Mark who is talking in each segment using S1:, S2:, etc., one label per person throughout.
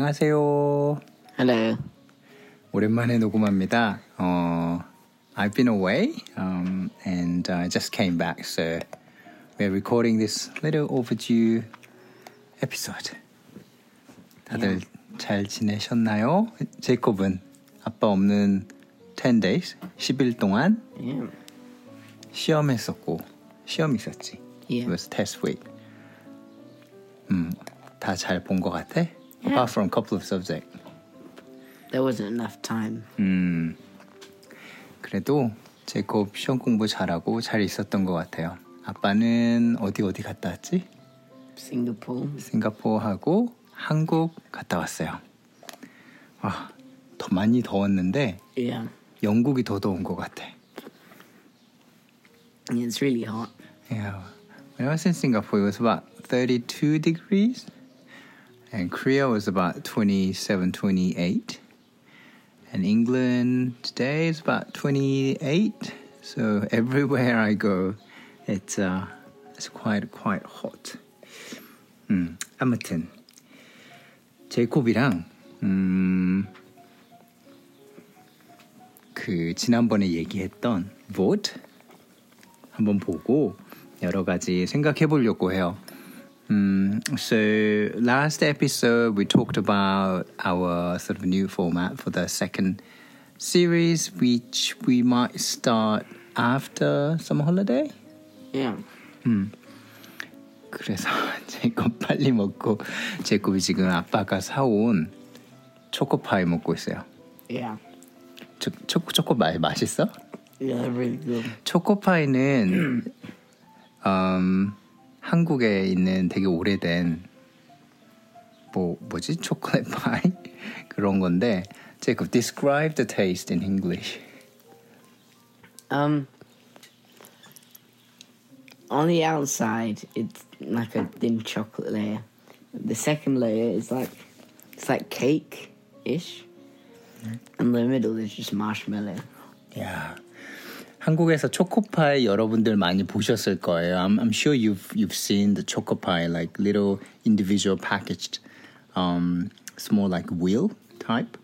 S1: 안녕하세요.
S2: Hello.
S1: 오랜만에 녹음합니다. 어, I've been away um, and I just came back, so we're recording this little overdue episode. 다들 잘 지내셨나요? 제이콥은 아빠 없는 10 days, 10일 동안
S2: Yeah.
S1: 시험했었고 시험 있었지.
S2: Yeah.
S1: It was test week. 음, 다 잘 본 것 같아? Apart from a couple of subjects.
S2: There wasn't enough time.
S1: 음, 그래도 제이콥 시험 공부 잘하고 잘 있었던 것 같아요. 아빠는 어디 어디 갔다 왔지?
S2: Singapore.
S1: 싱가포르하고 한국 갔다 왔어요. 아, 더 많이 더웠는데
S2: Yeah.
S1: 영국이 더 더운 것 같아.
S2: It's really hot.
S1: Yeah. When I was in Singapore, it was about 32 degrees. And Korea was about 27, 28. And England today is about 28. So everywhere I go, it's, uh, it's quite, quite hot. 음, 아무튼. 제이콥이랑, 음, 그, 지난번에 얘기했던 vote 한번 보고 여러 가지 생각해 보려고 해요. Mm, so last episode we talked about our sort of new format for the second series, which we might start after summer holiday.
S2: Yeah. 음.
S1: 그래서 제가 빨리 먹고 제이콥 지금 아빠가 사온 초코파이 먹고 있어요.
S2: Yeah.
S1: 초, 초 초코 초코파이 맛있어?
S2: Yeah, really good.
S1: 초코파이는 음. 한국에 있는 되게 오래된 뭐 뭐지 초콜릿 파이 그런 건데 제가 describe the taste in English.
S2: Um, on the outside, it's like a thin chocolate layer. The second layer is like it's like cake ish, and the middle is just marshmallow.
S1: 야 한국에서 초코파이 여러분들 많이 보셨을 거예요. I'm, I'm sure you've you've seen the chocopaie like little individual packaged, um, small like wheel type.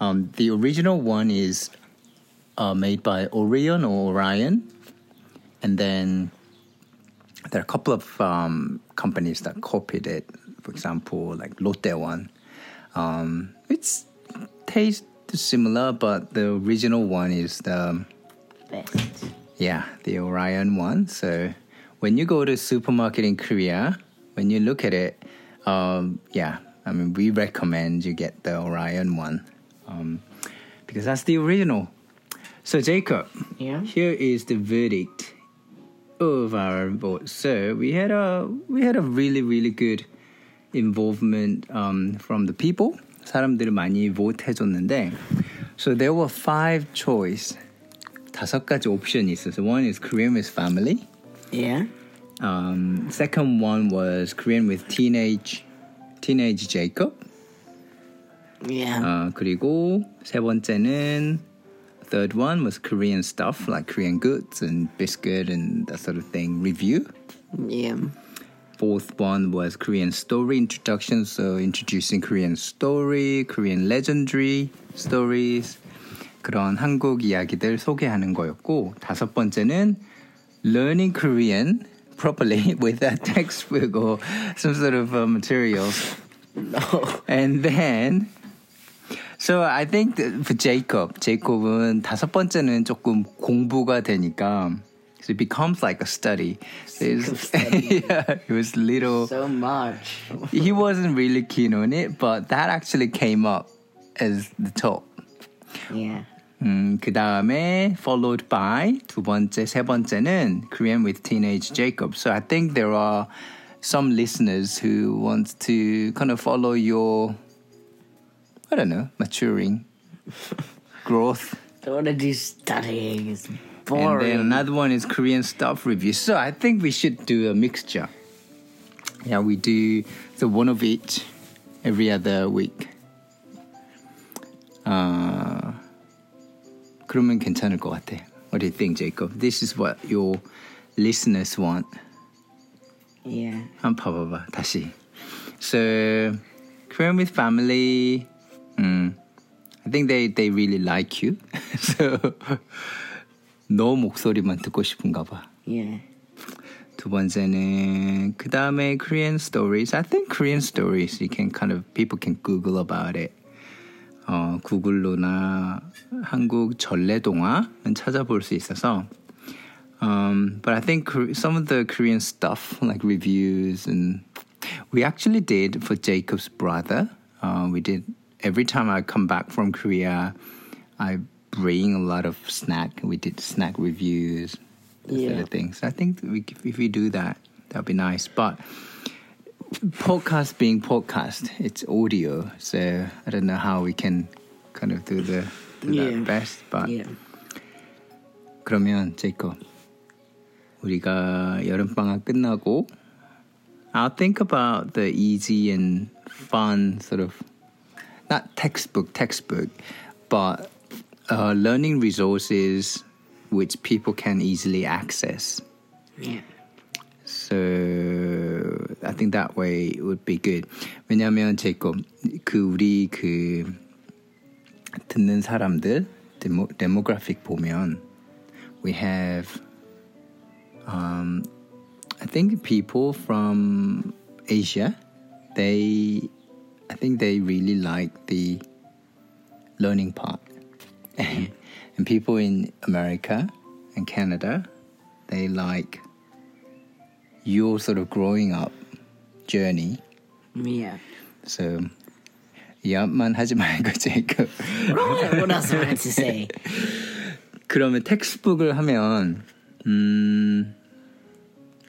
S1: Um, the original one is uh, made by Orion or Orion, and then there are a couple of um, companies that copied it. For example, like Lotte one. Um, it's tastes similar, but the original one is the
S2: Best.
S1: yeah, the Orion one. So when you go to supermarket in Korea, when you look at it, um, yeah, I mean we recommend you get the Orion one um, because that's the original. So Jacob,
S2: Yeah.
S1: here is the verdict of our vote. So we had a we had a really really good involvement um, from the people. 사람들이 많이 vote 해줬는데, so there were five choice. 다섯 가지 옵션이 있어서 one is Korean with family.
S2: Yeah.
S1: Um, second one was Korean with teenage teenage Jacob.
S2: Yeah.
S1: 어, 그리고 세 번째는 third one was Korean stuff like Korean goods and biscuit and that sort of thing review.
S2: yeah.
S1: Fourth one was Korean story introduction, so introducing Korean story, Korean legendary stories 그런 한국 이야기들 소개하는 거였고 다섯 번째는 learning Korean properly with a textbook or some sort of uh, materials.
S2: No.
S1: And then So I think that for Jacob, Jacob은 다섯 번째는 조금 공부가 되니까 so it becomes like a study. So it's- yeah, it was little.
S2: So much.
S1: he wasn't really keen on it, but that actually came up as the top.
S2: yeah.
S1: 음, 그 다음에 followed by 두 번째, 세 번째는 Korean with Teenage Jacob. So I think there are some listeners who want to kind of follow your, I don't know, maturing growth.
S2: Don't want to do studying. It's
S1: And
S2: boring.
S1: then another one is Korean stuff review. So I think we should do a mixture. Yeah, we do the one of each every other week. Uh, 그러면 괜찮을 것 같아. What do you think, Jacob? This is what your listeners want.
S2: yeah.
S1: 한번 봐봐봐 다시. So Korean with family. Mm, I think they they really like you. so 너 목소리만 듣고 싶은가 봐.
S2: Yeah.
S1: 두 번째는 그 다음에 Korean stories. I think Korean stories you can kind of people can Google about it. 어, 구글로나 한국 전래동화는 찾아볼 수 있어서. Um, but I think Kor- some of the Korean stuff, like reviews, and we actually did for Jacob's brother. Uh, we did every time I come back from Korea, I bring a lot of snack. We did snack reviews, those
S2: Yeah.
S1: sort of things. I think we, if we do that, that'd be nice. But podcast being podcast, it's audio, so I don't know how we can kind of do the do
S2: yeah.
S1: that best, but
S2: yeah.
S1: 그러면 제이콥 우리가 여름 방학 끝나고 I'll think about the easy and fun sort of not textbook textbook, but uh, learning resources which people can easily access.
S2: Yeah.
S1: So think that way it would be good. 왜냐하면 제이콥 그 우리 그 듣는 사람들 데모 데모그래픽 보면 we have um, I think people from Asia they I think they really like the learning part. and people in America and Canada they like your sort of growing up journey.
S2: Yeah.
S1: So 야만 하지 말고 제이콥.
S2: What, what else am I to say?
S1: 그러면 텍스트북을 하면 음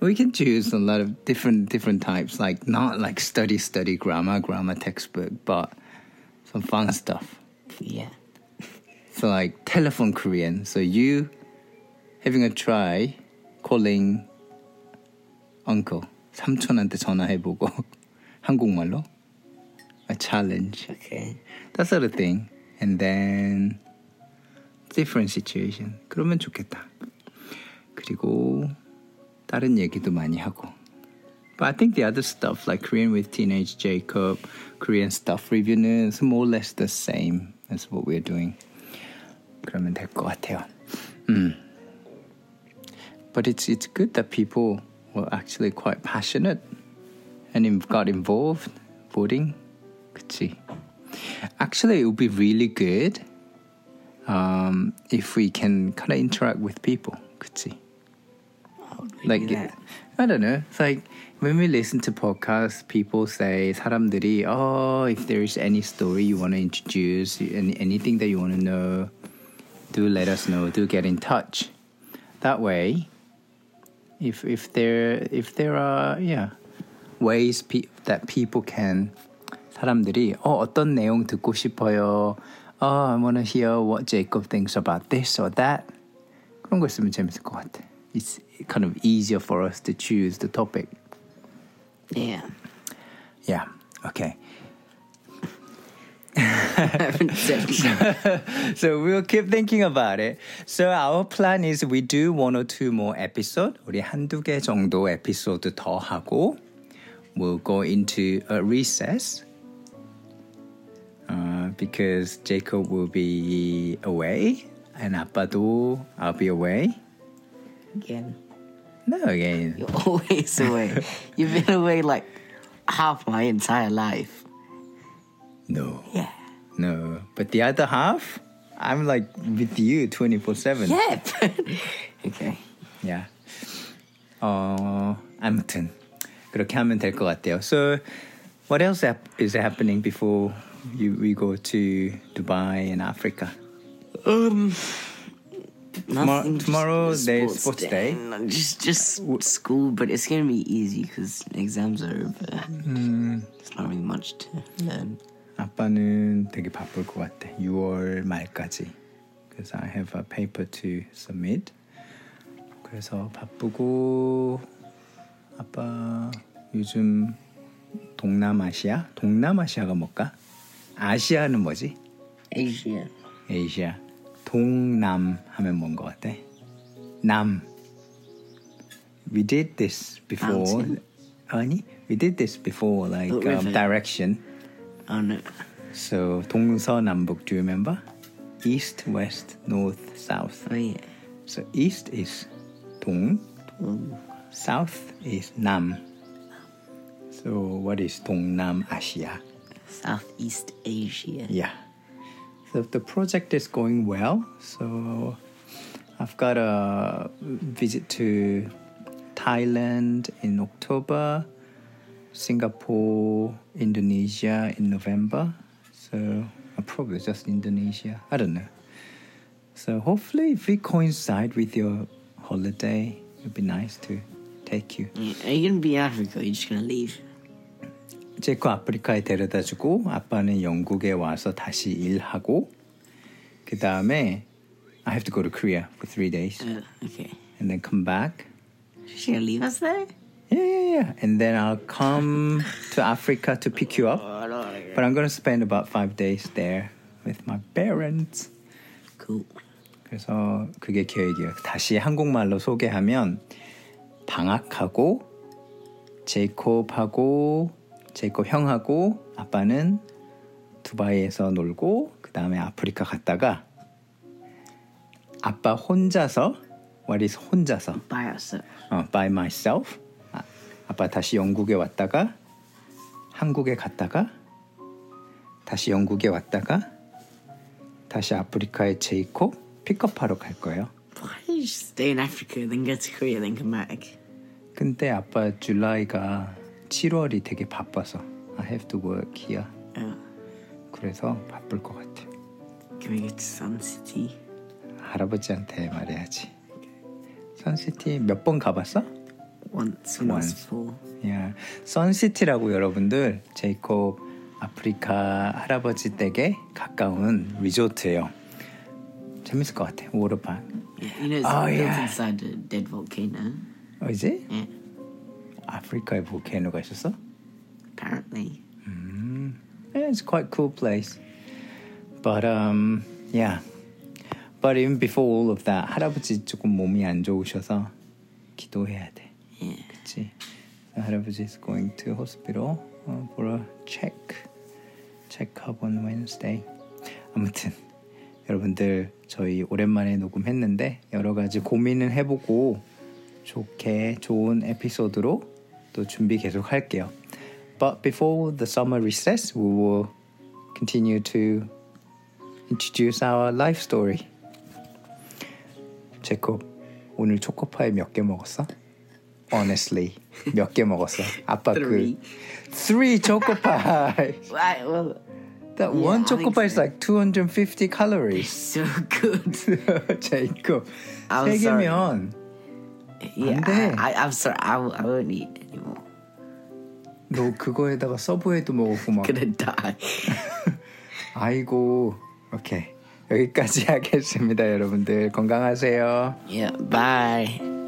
S1: we can choose a lot of different different types like not like study study grammar grammar textbook but some fun stuff.
S2: Yeah.
S1: So like telephone Korean. So you having a try calling uncle 삼촌한테 전화해보고 한국말로 a challenge
S2: Okay.
S1: that sort of thing and then different situation 그러면 좋겠다 그리고 다른 얘기도 많이 하고 but I think the other stuff like Korean with Teenage Jacob Korean stuff review는 is more or less the same as what we're doing 그러면 될 것 같아요 음. but it's it's good that people were actually quite passionate and in- got involved voting 그치 Actually, it would be really good um, if we can kind of interact with people. 그치?
S2: How would we
S1: Like,
S2: do that?
S1: I don't know. It's like when we listen to podcasts, people say, 사람들이, oh, if there's any story you want to introduce, any, anything that you want to know, do let us know. Do get in touch. That way, if if there if there are yeah ways pe- that people can 사람들이 어 어떤 내용 듣고 싶어요. Oh, I want to hear what Jacob thinks about this or that. 그런 거 있으면 재밌을 것 같아. It's kind of easier for us to choose the topic.
S2: Yeah.
S1: Yeah. Okay.
S2: I haven't said
S1: So we'll keep thinking about it. So our plan is we do one or two more episode. 우리 한두 개 정도 에피소드 더 하고 we'll go into a recess. Uh, because Jacob will be away and 아빠도 I'll be away.
S2: again.
S1: No, again.
S2: You're always away. You've been away like half my entire life.
S1: No,
S2: Yeah.
S1: no. But the other half, I'm like with you 24 7.
S2: Yeah. okay.
S1: Yeah. 어, 아무튼 그렇게 하면 될 것 같아요. So, what else hap- is happening before you we go to Dubai and Africa?
S2: Um.
S1: Tomorrow-
S2: nothing, just
S1: tomorrow
S2: the
S1: there's sports day.
S2: No, Just just school, but it's gonna be easy because exams are over.
S1: Hmm.
S2: There's not really much to learn.
S1: 아빠는 되게 바쁠 것 같아. 6월 말까지. Because I have a paper to submit. 그래서 바쁘고 아빠 요즘 동남아시아? 동남아시아가 뭘까? 아시아는 뭐지?
S2: Asia.
S1: 아시아. 동남 하면 뭔 것 같아? 남. We did this before. 아니, we did this before, like um, direction.
S2: Oh no.
S1: So 동서남북. Do you remember? East, west, north, south.
S2: Oh yeah.
S1: So east is 동,
S2: Ooh.
S1: south is 남. So what is 동남아시아?
S2: Southeast Asia.
S1: Yeah. So the project is going well. So I've got a visit to Thailand in October, Singapore, Indonesia in November. So uh, probably just Indonesia. I don't know. So hopefully, if we coincide with your holiday, it'd be nice to take you.
S2: Are you gonna be in Africa? Or are you just gonna leave?
S1: 제이콥 아프리카에 데려다주고 아빠는 영국에 와서 다시 일하고 그 다음에 I have to go to Korea for three days.
S2: Uh, okay.
S1: And then come back.
S2: She gonna leave us there.
S1: Yeah, yeah, yeah. And then I'll come to Africa to pick you up.
S2: Oh.
S1: But I'm gonna spend about five days there with my parents.
S2: Cool.
S1: 그래서 그게 계획이에요. 다시 한국말로 소개하면 방학하고 제이콥하고 제이콥 형하고 아빠는 두바이에서 놀고 그 다음에 아프리카 갔다가 아빠 혼자서 what is 혼자서
S2: By ourselves.
S1: 어, by myself 아, 아빠 다시 영국에 왔다가 한국에 갔다가 다시 영국에 왔다가 다시 아프리카의 제이콥 픽업하러 갈 거예요.
S2: Why don't you stay in Africa, then go to Korea, then come back?
S1: 근데 아빠 줄라이가 7월이 되게 바빠서 I have to work here.
S2: Oh.
S1: 그래서 바쁠 것 같아.
S2: Can we go to Sun City?
S1: 할아버지한테 말해야지. 선시티 몇 번 가봤어?
S2: Once when I was
S1: Once.
S2: four.
S1: 야, 선시티라고 여러분들 제이콥 아프리카 할아버지 댁에 가까운 리조트예요. 재밌을 것 같아. 워터파크.
S2: Yeah, you know it's
S1: Oh,
S2: built
S1: yeah.
S2: inside a dead volcano.
S1: 어, 이제
S2: Yeah,
S1: 아프리카에 볼케이노가 있었어?
S2: apparently.
S1: Yeah, it's quite cool place. But um, yeah. But even before all of that, 할아버지 조금 몸이 안 좋으셔서 기도해야 돼.
S2: Yeah.
S1: 그치? So 할아버지 is going to hospital uh, for a check. check-up on Wednesday. 아무튼 여러분들 저희 오랜만에 녹음했는데 여러 가지 고민을 해보고 좋게 좋은 에피소드로 또 준비 계속 할게요. But before the summer recess, we will continue to introduce our life story. 제콥, 오늘 초코파이 몇 개 먹었어? Honestly, 몇 개 먹었어? 아빠
S2: Three.
S1: 그 three choco pie.
S2: Right, well,
S1: That
S2: Yeah,
S1: one
S2: I
S1: choco
S2: think
S1: pie is like 250 calories.
S2: so good.
S1: 제이콥,
S2: I'm
S1: 세. 개면
S2: yeah,
S1: 안 돼.
S2: I, I'm sorry. I, I won't eat anymore.
S1: 너 그거에다가 서브웨이도 먹었고 막
S2: Gonna die.
S1: 아이고 오케이 여기까지 하겠습니다 여러분들 건강하세요
S2: yeah, bye.